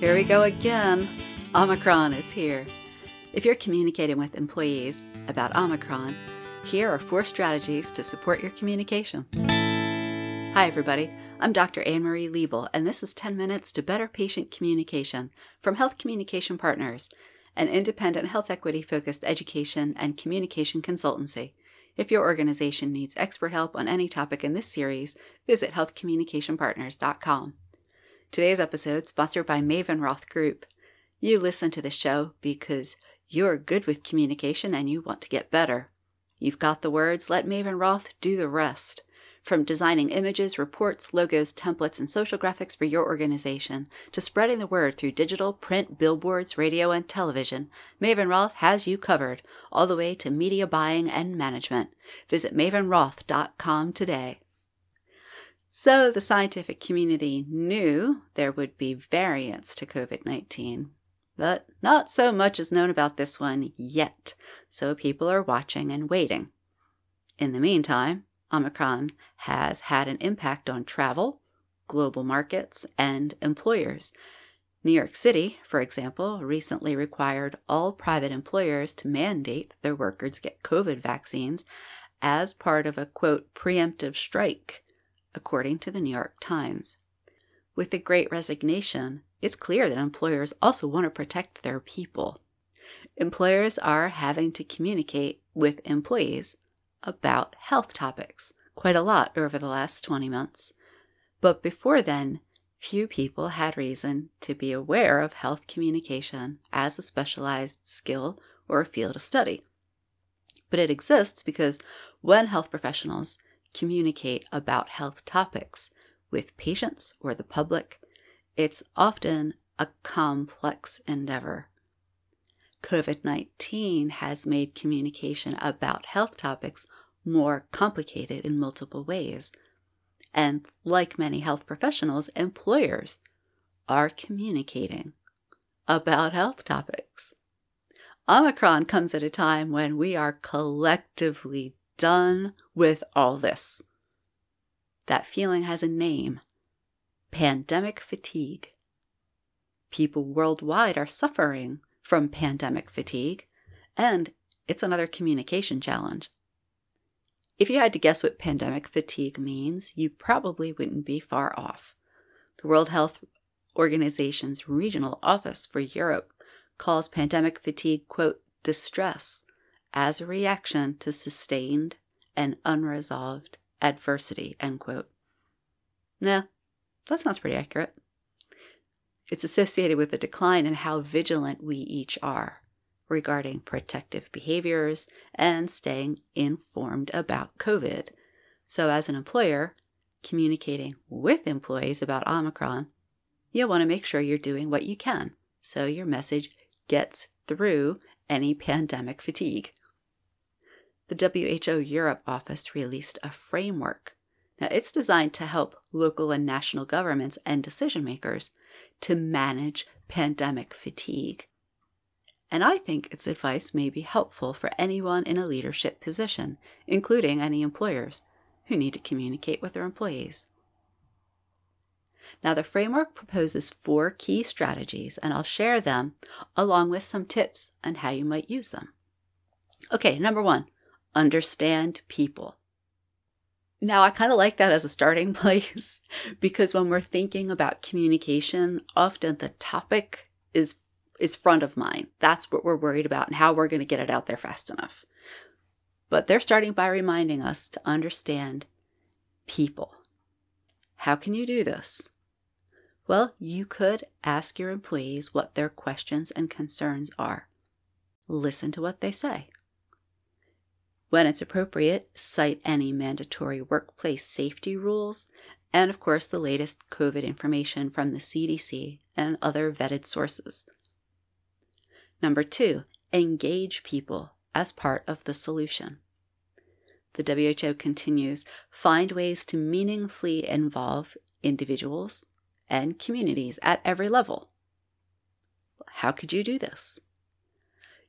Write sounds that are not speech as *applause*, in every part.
Here we go again. Omicron is here. If you're communicating with employees about Omicron, here are four strategies to support your communication. Hi, everybody. I'm Dr. Anne Marie Liebel, and this is 10 Minutes to Better Patient Communication from Health Communication Partners, an independent health equity focused education and communication consultancy. If your organization needs expert help on any topic in this series, visit healthcommunicationpartners.com. Today's episode sponsored by Maven Roth Group. You listen to the show because you're good with communication and you want to get better. You've got the words, let Maven Roth do the rest. From designing images, reports, logos, templates, and social graphics for your organization to spreading the word through digital, print, billboards, radio, and television, Maven Roth has you covered, all the way to media buying and management. Visit mavenroth.com today. So, the scientific community knew there would be variants to COVID 19, but not so much is known about this one yet, so people are watching and waiting. In the meantime, Omicron has had an impact on travel, global markets, and employers. New York City, for example, recently required all private employers to mandate their workers get COVID vaccines as part of a quote preemptive strike, according to the New York Times. With the great resignation, it's clear that employers also want to protect their people. Employers are having to communicate with employees about health topics quite a lot over the last 20 months. But before then, few people had reason to be aware of health communication as a specialized skill or a field of study. But it exists because when health professionals communicate about health topics with patients or the public, it's often a complex endeavor. COVID 19 has made communication about health topics more complicated in multiple ways. And like many health professionals, employers are communicating about health topics. Omicron comes at a time when we are collectively done with all this. That feeling has a name pandemic fatigue. People worldwide are suffering from pandemic fatigue, and it's another communication challenge. If you had to guess what pandemic fatigue means, you probably wouldn't be far off. The World Health Organization's regional office for Europe calls pandemic fatigue, quote, distress as a reaction to sustained and unresolved adversity, end quote. Nah, that sounds pretty accurate. It's associated with a decline in how vigilant we each are regarding protective behaviors and staying informed about COVID. So, as an employer, communicating with employees about Omicron, you'll want to make sure you're doing what you can so your message gets through any pandemic fatigue. The WHO Europe office released a framework. Now, it's designed to help local and national governments and decision makers to manage pandemic fatigue. And I think its advice may be helpful for anyone in a leadership position, including any employers who need to communicate with their employees. Now, the framework proposes four key strategies, and I'll share them along with some tips on how you might use them. Okay, number one, understand people. Now, I kind of like that as a starting *laughs* place because when we're thinking about communication, often the topic is is front of mind. That's what we're worried about and how we're going to get it out there fast enough. But they're starting by reminding us to understand people. How can you do this? Well, you could ask your employees what their questions and concerns are. Listen to what they say. When it's appropriate, cite any mandatory workplace safety rules, and of course, the latest COVID information from the CDC and other vetted sources. Number two, engage people as part of the solution. The WHO continues find ways to meaningfully involve individuals and communities at every level. How could you do this?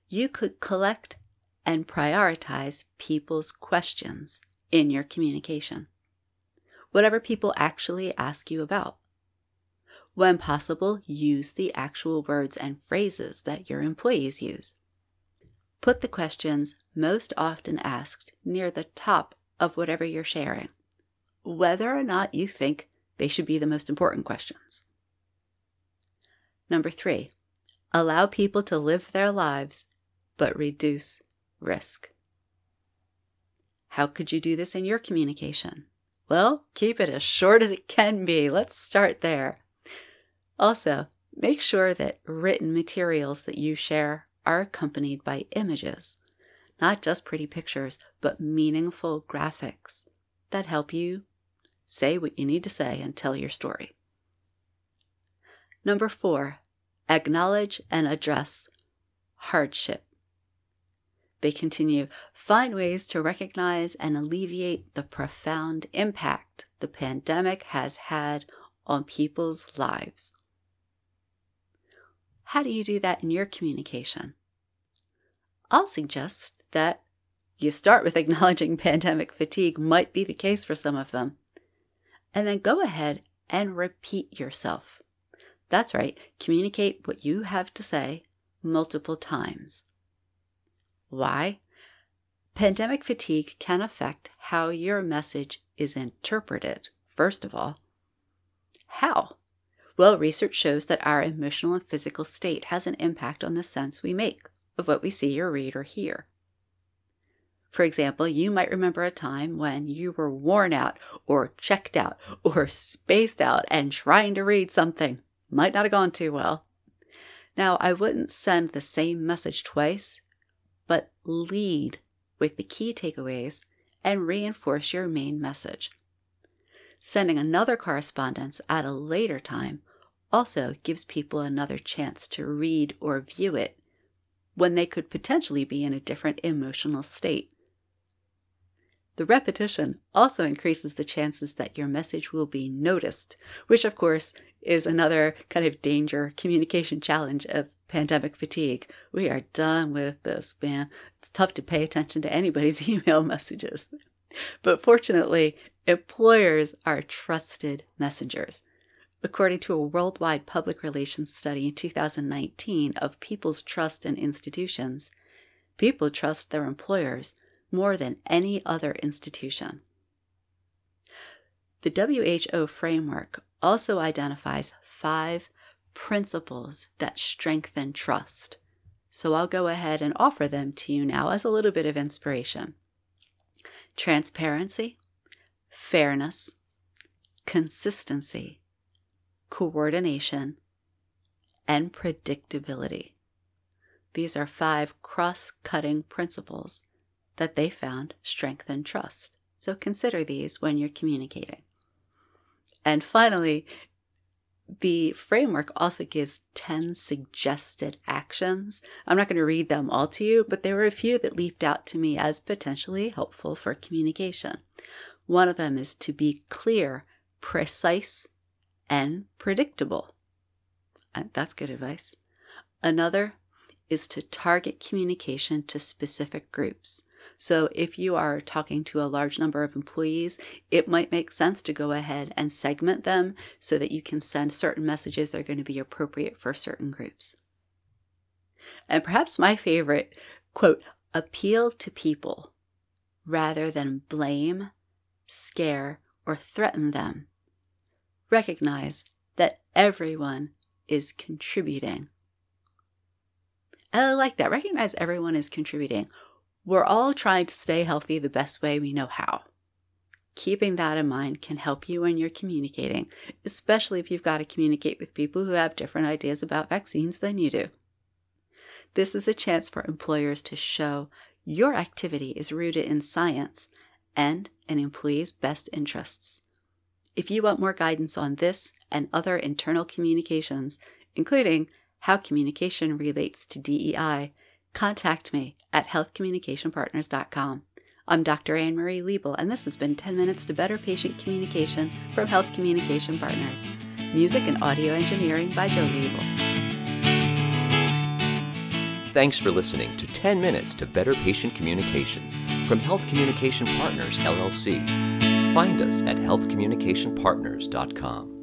You could collect and prioritize people's questions in your communication. whatever people actually ask you about. When possible, use the actual words and phrases that your employees use. Put the questions most often asked near the top of whatever you're sharing, whether or not you think they should be the most important questions. Number three, allow people to live their lives, but reduce risk. How could you do this in your communication? Well, keep it as short as it can be. Let's start there. Also, make sure that written materials that you share are accompanied by images, not just pretty pictures, but meaningful graphics that help you say what you need to say and tell your story. Number four, acknowledge and address hardship. They continue, find ways to recognize and alleviate the profound impact the pandemic has had on people's lives. How do you do that in your communication? I'll suggest that you start with *laughs* acknowledging pandemic fatigue might be the case for some of them, and then go ahead and repeat yourself. That's right, communicate what you have to say multiple times. Why? Pandemic fatigue can affect how your message is interpreted, first of all. How? Well, research shows that our emotional and physical state has an impact on the sense we make of what we see or read or hear. For example, you might remember a time when you were worn out or checked out or spaced out and trying to read something. Might not have gone too well. Now, I wouldn't send the same message twice, but lead with the key takeaways and reinforce your main message. Sending another correspondence at a later time also gives people another chance to read or view it when they could potentially be in a different emotional state. The repetition also increases the chances that your message will be noticed, which, of course, is another kind of danger communication challenge of pandemic fatigue. We are done with this, man. It's tough to pay attention to anybody's *laughs* email messages. But fortunately, employers are trusted messengers. According to a worldwide public relations study in 2019 of people's trust in institutions, people trust their employers more than any other institution. The WHO framework also identifies five principles that strengthen trust. So I'll go ahead and offer them to you now as a little bit of inspiration transparency, fairness, consistency, coordination, and predictability. These are five cross cutting principles that they found strengthen trust. So consider these when you're communicating. And finally, the framework also gives 10 suggested actions. I'm not going to read them all to you, but there were a few that leaped out to me as potentially helpful for communication. One of them is to be clear, precise, and predictable. And that's good advice. Another is to target communication to specific groups. So, if you are talking to a large number of employees, it might make sense to go ahead and segment them so that you can send certain messages that are going to be appropriate for certain groups. And perhaps my favorite quote appeal to people rather than blame, scare, or threaten them. Recognize that everyone is contributing. And I like that. Recognize everyone is contributing. We're all trying to stay healthy the best way we know how. Keeping that in mind can help you when you're communicating, especially if you've got to communicate with people who have different ideas about vaccines than you do. This is a chance for employers to show your activity is rooted in science and an employee's best interests. If you want more guidance on this and other internal communications, including how communication relates to DEI, contact me at healthcommunicationpartners.com. I'm Dr. Anne Marie Liebel, and this has been 10 Minutes to Better Patient Communication from Health Communication Partners. Music and audio engineering by Joe Liebel. Thanks for listening to 10 Minutes to Better Patient Communication from Health Communication Partners, LLC find us at healthcommunicationpartners.com.